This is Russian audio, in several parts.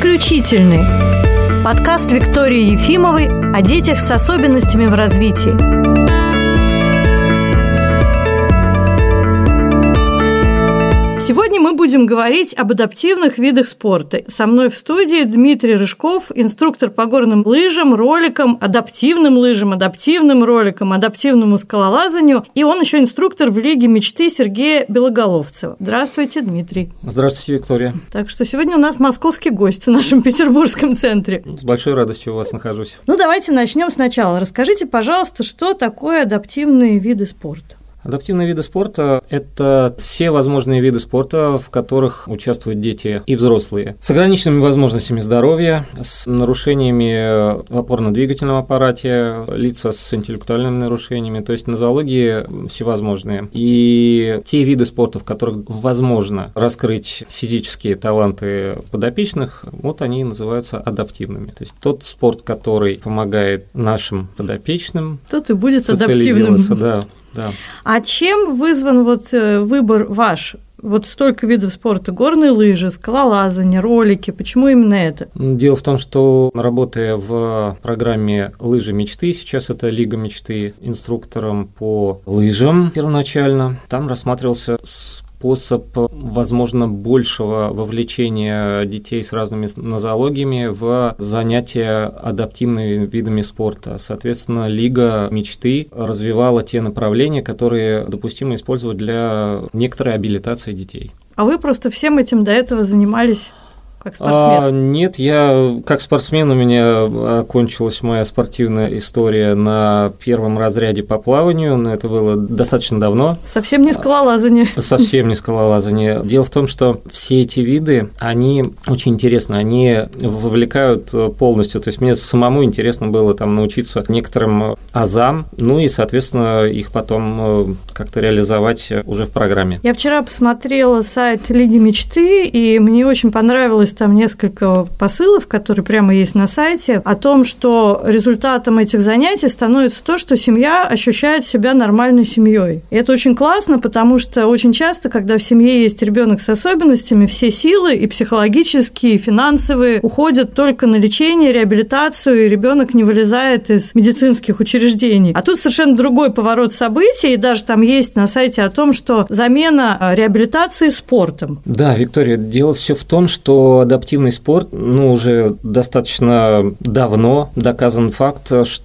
Исключительный. Подкаст Виктории Ефимовой о детях с особенностями в развитии. Сегодня мы будем говорить об адаптивных видах спорта. Со мной в студии Дмитрий Рыжков, инструктор по горным лыжам, роликам, адаптивным лыжам, адаптивным роликам, адаптивному скалолазанию. И он еще инструктор в Лиге мечты Сергея Белоголовцева. Здравствуйте, Дмитрий. Здравствуйте, Виктория. Так что сегодня у нас московский гость в нашем петербургском центре. С большой радостью у вас нахожусь. Ну, давайте начнем сначала. Расскажите, пожалуйста, что такое адаптивные виды спорта? Адаптивные виды спорта – это все возможные виды спорта, в которых участвуют дети и взрослые. С ограниченными возможностями здоровья, с нарушениями в опорно-двигательном аппарате, лица с интеллектуальными нарушениями, то есть нозологии всевозможные. И те виды спорта, в которых возможно раскрыть физические таланты подопечных, вот они называются адаптивными. То есть тот спорт, который помогает нашим подопечным Тот и будет адаптивным. Да, да. А чем вызван вот э, выбор ваш? Вот столько видов спорта, горные лыжи, скалолазание, ролики, почему именно это? Дело в том, что работая в программе «Лыжи мечты», сейчас это «Лига мечты», инструктором по лыжам первоначально, там рассматривался способ, возможно, большего вовлечения детей с разными нозологиями в занятия адаптивными видами спорта. Соответственно, Лига мечты развивала те направления, которые допустимо использовать для некоторой абилитации детей. А вы просто всем этим до этого занимались? Как спортсмен? А, нет, я как спортсмен у меня окончилась моя спортивная история на первом разряде по плаванию, но это было достаточно давно. Совсем не скалолазание. Совсем не скалолазание. Дело в том, что все эти виды, они очень интересны, они вовлекают полностью. То есть мне самому интересно было там научиться некоторым азам, ну и, соответственно, их потом э, как-то реализовать уже в программе. Я вчера посмотрела сайт Лиги мечты, и мне очень понравилось появилось там несколько посылов, которые прямо есть на сайте, о том, что результатом этих занятий становится то, что семья ощущает себя нормальной семьей. И это очень классно, потому что очень часто, когда в семье есть ребенок с особенностями, все силы и психологические, и финансовые уходят только на лечение, реабилитацию, и ребенок не вылезает из медицинских учреждений. А тут совершенно другой поворот событий, и даже там есть на сайте о том, что замена реабилитации спортом. Да, Виктория, дело все в том, что адаптивный спорт, ну, уже достаточно давно доказан факт, что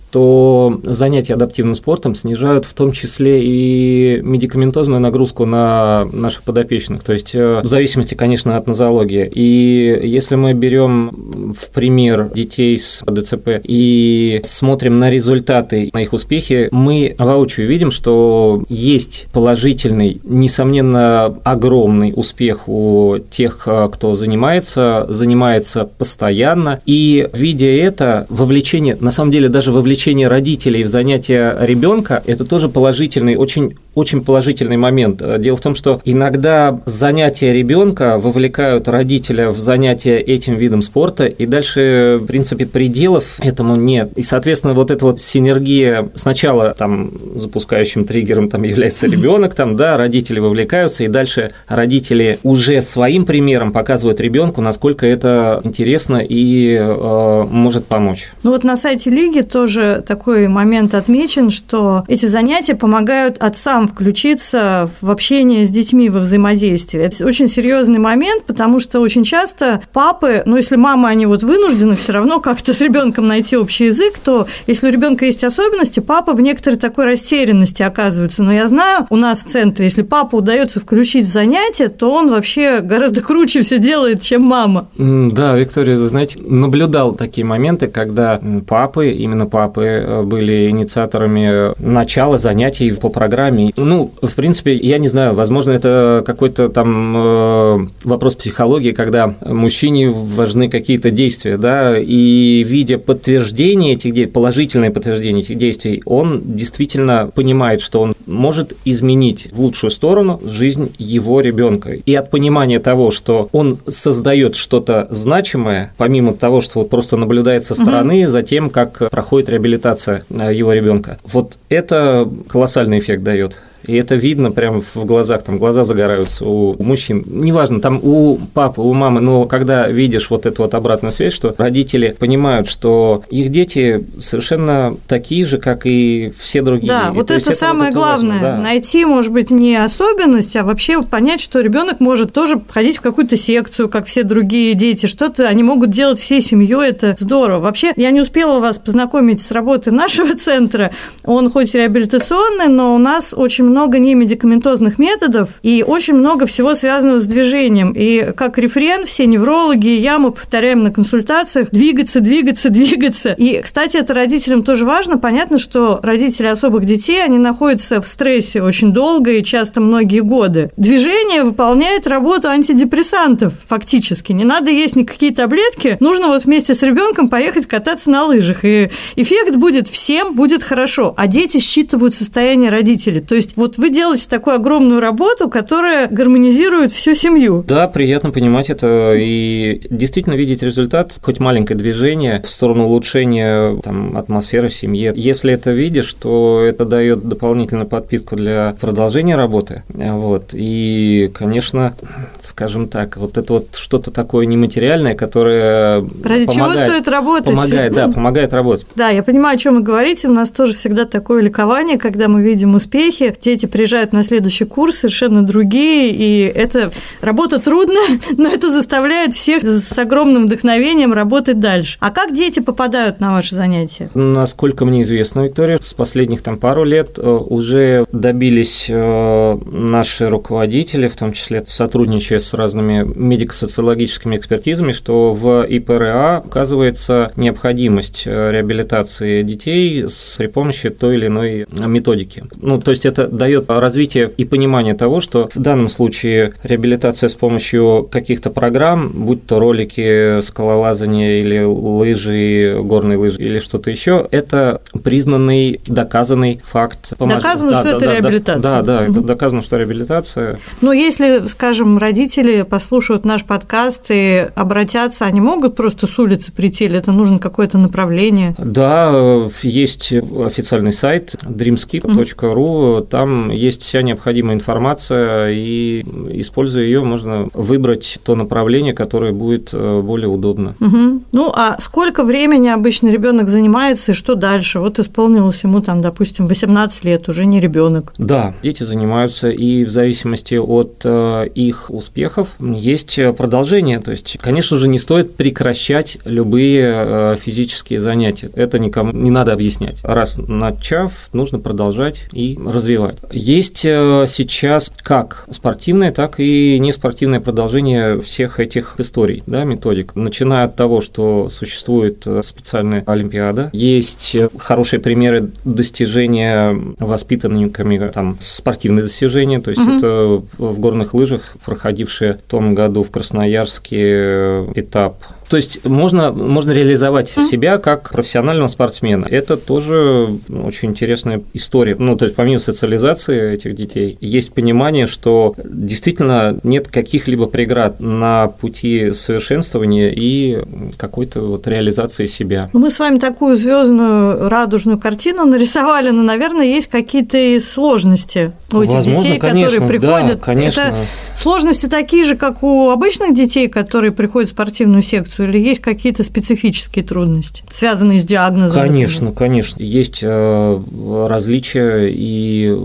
занятия адаптивным спортом снижают в том числе и медикаментозную нагрузку на наших подопечных, то есть э, в зависимости, конечно, от нозологии. И если мы берем в пример детей с ДЦП и смотрим на результаты, на их успехи, мы воочию видим, что есть положительный, несомненно, огромный успех у тех, э, кто занимается занимается постоянно, и видя это, вовлечение, на самом деле даже вовлечение родителей в занятия ребенка, это тоже положительный, очень очень положительный момент. Дело в том, что иногда занятия ребенка вовлекают родителя в занятия этим видом спорта, и дальше, в принципе, пределов этому нет. И, соответственно, вот эта вот синергия сначала там запускающим триггером там является ребенок, там, да, родители вовлекаются, и дальше родители уже своим примером показывают ребенку, насколько это интересно и э, может помочь. Ну вот на сайте лиги тоже такой момент отмечен, что эти занятия помогают отцам включиться в общение с детьми во взаимодействие. Это очень серьезный момент, потому что очень часто папы, ну если мама, они вот вынуждены все равно как-то с ребенком найти общий язык, то если у ребенка есть особенности, папа в некоторой такой растерянности оказывается. Но я знаю, у нас в центре, если папа удается включить в занятие, то он вообще гораздо круче все делает, чем мама. Да, Виктория, вы знаете, наблюдал такие моменты, когда папы, именно папы, э, были инициаторами начала занятий по программе. Ну, в принципе, я не знаю, возможно, это какой-то там э, вопрос психологии, когда мужчине важны какие-то действия, да, и видя подтверждение этих действий, положительное подтверждение этих действий, он действительно понимает, что он может изменить в лучшую сторону жизнь его ребенка. И от понимания того, что он создает что-то значимое, помимо того, что вот просто наблюдает со стороны угу. за тем, как проходит реабилитация э, его ребенка. Вот это колоссальный эффект дает. И это видно прямо в глазах, там глаза загораются у мужчин. Неважно, там у папы, у мамы, но когда видишь вот эту вот обратную связь, что родители понимают, что их дети совершенно такие же, как и все другие. Да, и вот это самое это главное. Важно, да. Найти, может быть, не особенность, а вообще понять, что ребенок может тоже ходить в какую-то секцию, как все другие дети, что-то они могут делать всей семьей, это здорово. Вообще, я не успела вас познакомить с работой нашего центра. Он хоть реабилитационный, но у нас очень много немедикаментозных методов и очень много всего связанного с движением. И как рефрен все неврологи, я мы повторяем на консультациях двигаться, двигаться, двигаться. И, кстати, это родителям тоже важно. Понятно, что родители особых детей, они находятся в стрессе очень долго и часто многие годы. Движение выполняет работу антидепрессантов фактически. Не надо есть никакие таблетки, нужно вот вместе с ребенком поехать кататься на лыжах. И эффект будет всем, будет хорошо. А дети считывают состояние родителей. То есть вот вы делаете такую огромную работу, которая гармонизирует всю семью. Да, приятно понимать это и действительно видеть результат, хоть маленькое движение в сторону улучшения там, атмосферы в семье. Если это видишь, то это дает дополнительную подпитку для продолжения работы. Вот. И, конечно, скажем так, вот это вот что-то такое нематериальное, которое Ради помогает, чего стоит работать? Помогает, да, помогает работать. Да, я понимаю, о чем вы говорите. У нас тоже всегда такое ликование, когда мы видим успехи. Дети приезжают на следующий курс совершенно другие, и это работа трудная, но это заставляет всех с огромным вдохновением работать дальше. А как дети попадают на ваши занятия? Насколько мне известно, Виктория, с последних там пару лет э, уже добились э, наши руководители, в том числе сотрудничая с разными медико-социологическими экспертизами, что в ИПРА оказывается необходимость э, реабилитации детей с, при помощи той или иной методики. Ну, то есть это дает развитие и понимание того, что в данном случае реабилитация с помощью каких-то программ, будь то ролики, скалолазания или лыжи, горные лыжи или что-то еще, это признанный, доказанный факт. Доказано, да, что да, это да, реабилитация. Да, да, угу. это доказано, что реабилитация. Но если, скажем, родители послушают наш подкаст и обратятся, они могут просто с улицы прийти, или это нужно какое-то направление? Да, есть официальный сайт dreamskip.ru, там есть вся необходимая информация, и используя ее, можно выбрать то направление, которое будет э, более удобно. Угу. Ну, а сколько времени обычно ребенок занимается, и что дальше? Вот исполнилось ему там, допустим, 18 лет, уже не ребенок. Да, дети занимаются, и в зависимости от э, их успехов есть продолжение. То есть, конечно же, не стоит прекращать любые э, физические занятия. Это никому не надо объяснять. Раз начав, нужно продолжать и развивать. Есть сейчас как спортивное, так и неспортивное продолжение всех этих историй, да, методик. Начиная от того, что существует э, специальная олимпиада, есть хорошие примеры достижения воспитанниками там спортивные достижения, то есть угу. это в горных лыжах проходившие в том году в Красноярске э, этап то есть можно, можно реализовать себя как профессионального спортсмена. Это тоже очень интересная история. Ну, то есть помимо социализации этих детей, есть понимание, что действительно нет каких-либо преград на пути совершенствования и какой-то вот реализации себя. Мы с вами такую звездную радужную картину нарисовали, но, наверное, есть какие-то сложности у этих Возможно, детей, конечно, которые приходят. Да, конечно. Это сложности такие же, как у обычных детей, которые приходят в спортивную секцию инфекцию или есть какие-то специфические трудности, связанные с диагнозом? Конечно, например? конечно. Есть э, различия и,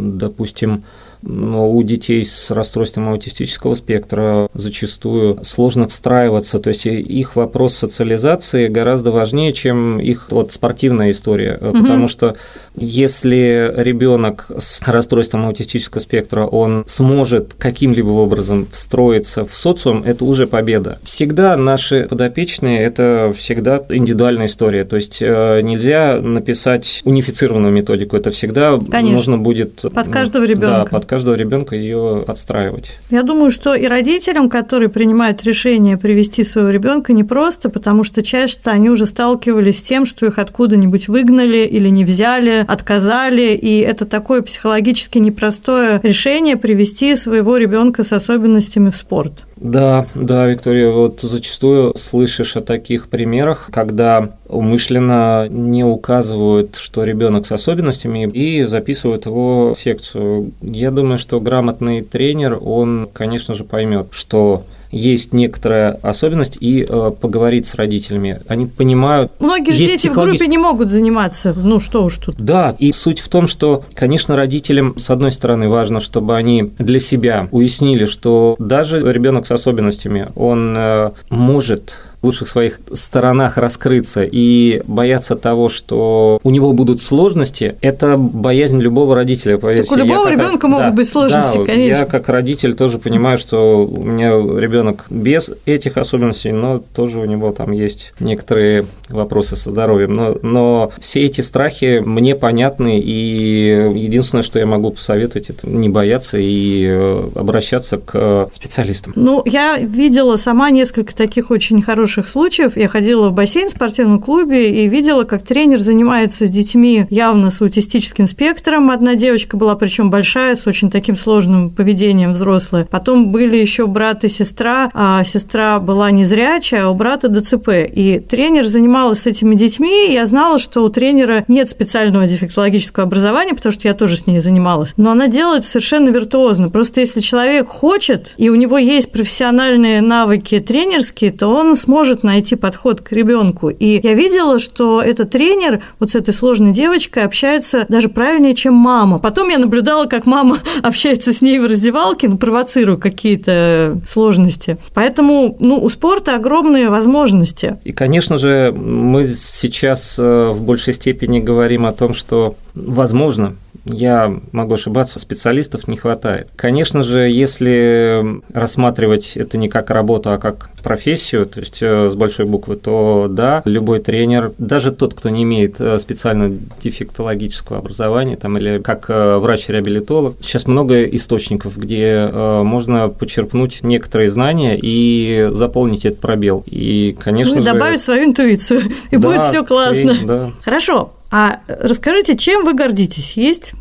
допустим, но у детей с расстройством аутистического спектра зачастую сложно встраиваться, то есть их вопрос социализации гораздо важнее, чем их вот спортивная история, угу. потому что если ребенок с расстройством аутистического спектра, он сможет каким-либо образом встроиться в социум, это уже победа. Всегда наши подопечные – это всегда индивидуальная история, то есть э, нельзя написать унифицированную методику, это всегда Конечно. нужно будет… Под каждого ребенка. Да, под каждого ребенка ее отстраивать. Я думаю, что и родителям, которые принимают решение привести своего ребенка, не просто, потому что часто они уже сталкивались с тем, что их откуда-нибудь выгнали или не взяли, отказали, и это такое психологически непростое решение привести своего ребенка с особенностями в спорт. Да, да, Виктория, вот зачастую слышишь о таких примерах, когда умышленно не указывают, что ребенок с особенностями, и записывают его в секцию. Я думаю, что грамотный тренер, он, конечно же, поймет, что есть некоторая особенность и э, поговорить с родителями. Они понимают. Многие же дети в группе не могут заниматься. Ну что уж тут. Да, и суть в том, что, конечно, родителям, с одной стороны, важно, чтобы они для себя уяснили, что даже ребенок с особенностями, он э, может лучших своих сторонах раскрыться и бояться того, что у него будут сложности, это боязнь любого родителя, поверьте. Так у любого ребенка могут да, быть сложности, да, конечно. Я как родитель тоже понимаю, что у меня ребенок без этих особенностей, но тоже у него там есть некоторые вопросы со здоровьем. Но, но все эти страхи мне понятны, и единственное, что я могу посоветовать, это не бояться и э, обращаться к специалистам. Ну, я видела сама несколько таких очень хороших хороших случаев. Я ходила в бассейн в спортивном клубе и видела, как тренер занимается с детьми явно с аутистическим спектром. Одна девочка была, причем большая, с очень таким сложным поведением взрослая. Потом были еще брат и сестра, а сестра была незрячая, а у брата ДЦП. И тренер занималась с этими детьми, и я знала, что у тренера нет специального дефектологического образования, потому что я тоже с ней занималась. Но она делает совершенно виртуозно. Просто если человек хочет, и у него есть профессиональные навыки тренерские, то он сможет может найти подход к ребенку. И я видела, что этот тренер вот с этой сложной девочкой общается даже правильнее, чем мама. Потом я наблюдала, как мама общается с ней в раздевалке, ну, провоцируя какие-то сложности. Поэтому ну, у спорта огромные возможности. И, конечно же, мы сейчас э, в большей степени говорим о том, что возможно я могу ошибаться, специалистов не хватает. Конечно же, если рассматривать это не как работу, а как профессию, то есть э, с большой буквы, то да, любой тренер, даже тот, кто не имеет э, специального дефектологического образования там, или как э, врач-реабилитолог, сейчас много источников, где можно почерпнуть некоторые знания и заполнить этот пробел. И, конечно ну, и же... добавить свою интуицию, и да, будет все классно. И, да. Хорошо. А расскажите, чем вы гордитесь? Есть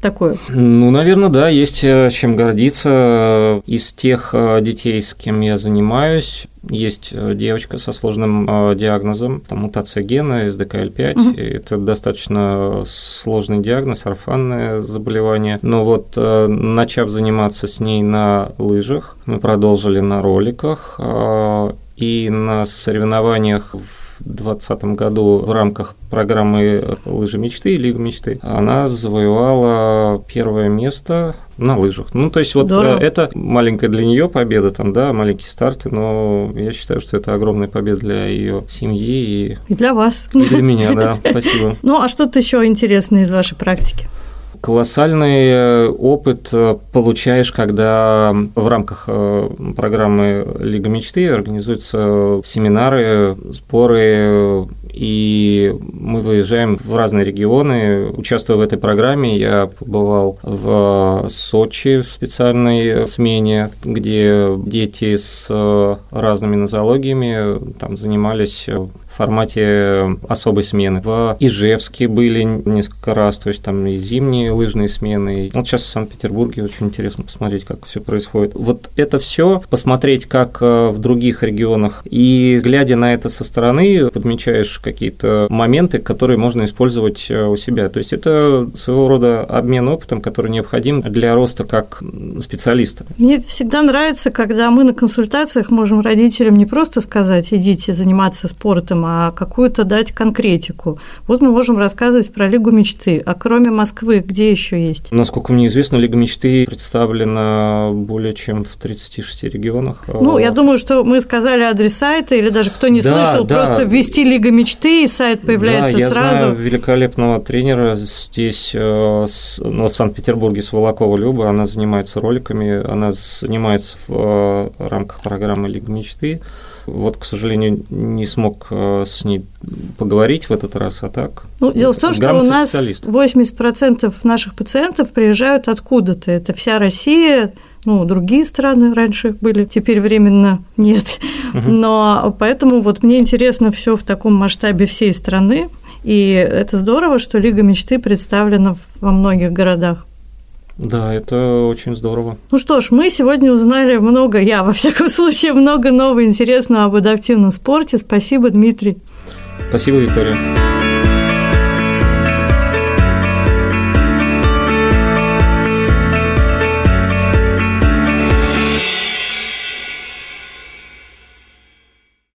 такое? Ну, наверное, да, есть э, чем гордиться. Из тех э, детей, с кем я занимаюсь, есть э, девочка со сложным диагнозом, там мутация гена СДКЛ5. Угу. Это достаточно сложный диагноз, орфанное заболевание. Но вот начав заниматься с ней на лыжах, мы продолжили на роликах и на соревнованиях в 2020 году в рамках программы «Лыжи мечты» Лига мечты она завоевала первое место на лыжах. Ну, то есть вот Здорово. Э, это маленькая для нее победа, там, да, маленькие старты, но я считаю, что это огромная победа для ее семьи и... И для вас. И для меня, да, спасибо. Ну, а что-то еще интересное из вашей практики? Колоссальный э, опыт э, получаешь, когда в рамках э, программы Лига мечты организуются семинары, сборы, и мы выезжаем в разные регионы. Участвуя в этой программе, я побывал в Сочи в специальной смене, где дети с разными нозологиями там занимались в формате особой смены. В Ижевске были несколько раз, то есть там и зимние лыжные смены. Вот сейчас в Санкт-Петербурге очень интересно посмотреть, как все происходит. Вот это все посмотреть, как э, в других регионах, и глядя на это со стороны, подмечаешь какие-то моменты, которые можно использовать э, у себя. То есть это своего рода обмен опытом, который необходим для роста как специалиста. Мне всегда нравится, когда мы на консультациях можем родителям не просто сказать, идите заниматься спортом, а какую-то дать конкретику. Вот мы можем рассказывать про Лигу мечты. А кроме Москвы, где еще есть? Насколько мне известно, Лига мечты представлена более чем в 36 регионах. Ну, я думаю, что мы сказали адрес сайта, или даже кто не да, слышал, да. просто ввести Лига мечты, и сайт появляется да, я сразу. Знаю великолепного тренера здесь, э, ну, в Санкт-Петербурге, Сволокова Люба, она занимается роликами, она занимается в э, рамках программы Лига мечты. Вот, к сожалению, не смог э, с ней поговорить в этот раз, а так. Ну, дело в том, что у нас 80% наших пациентов приезжают откуда-то. Это вся Россия, ну, другие страны раньше были, теперь временно нет. Угу. Но поэтому вот мне интересно все в таком масштабе всей страны. И это здорово, что Лига мечты представлена во многих городах. Да, это очень здорово. Ну что ж, мы сегодня узнали много, я во всяком случае, много нового интересного об адаптивном спорте. Спасибо, Дмитрий. Спасибо, Виктория.